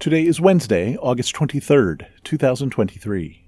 Today is Wednesday, August 23rd, 2023.